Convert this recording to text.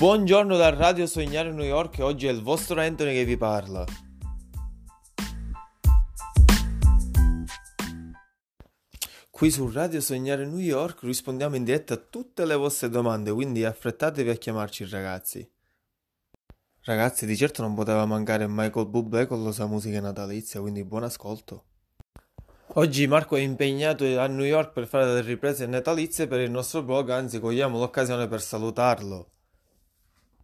Buongiorno da Radio Sognare New York e oggi è il vostro Anthony che vi parla. Qui su Radio Sognare New York rispondiamo in diretta a tutte le vostre domande, quindi affrettatevi a chiamarci ragazzi. Ragazzi, di certo non poteva mancare Michael Bublé con la sua musica natalizia, quindi buon ascolto. Oggi Marco è impegnato a New York per fare delle riprese natalizie per il nostro blog, anzi cogliamo l'occasione per salutarlo.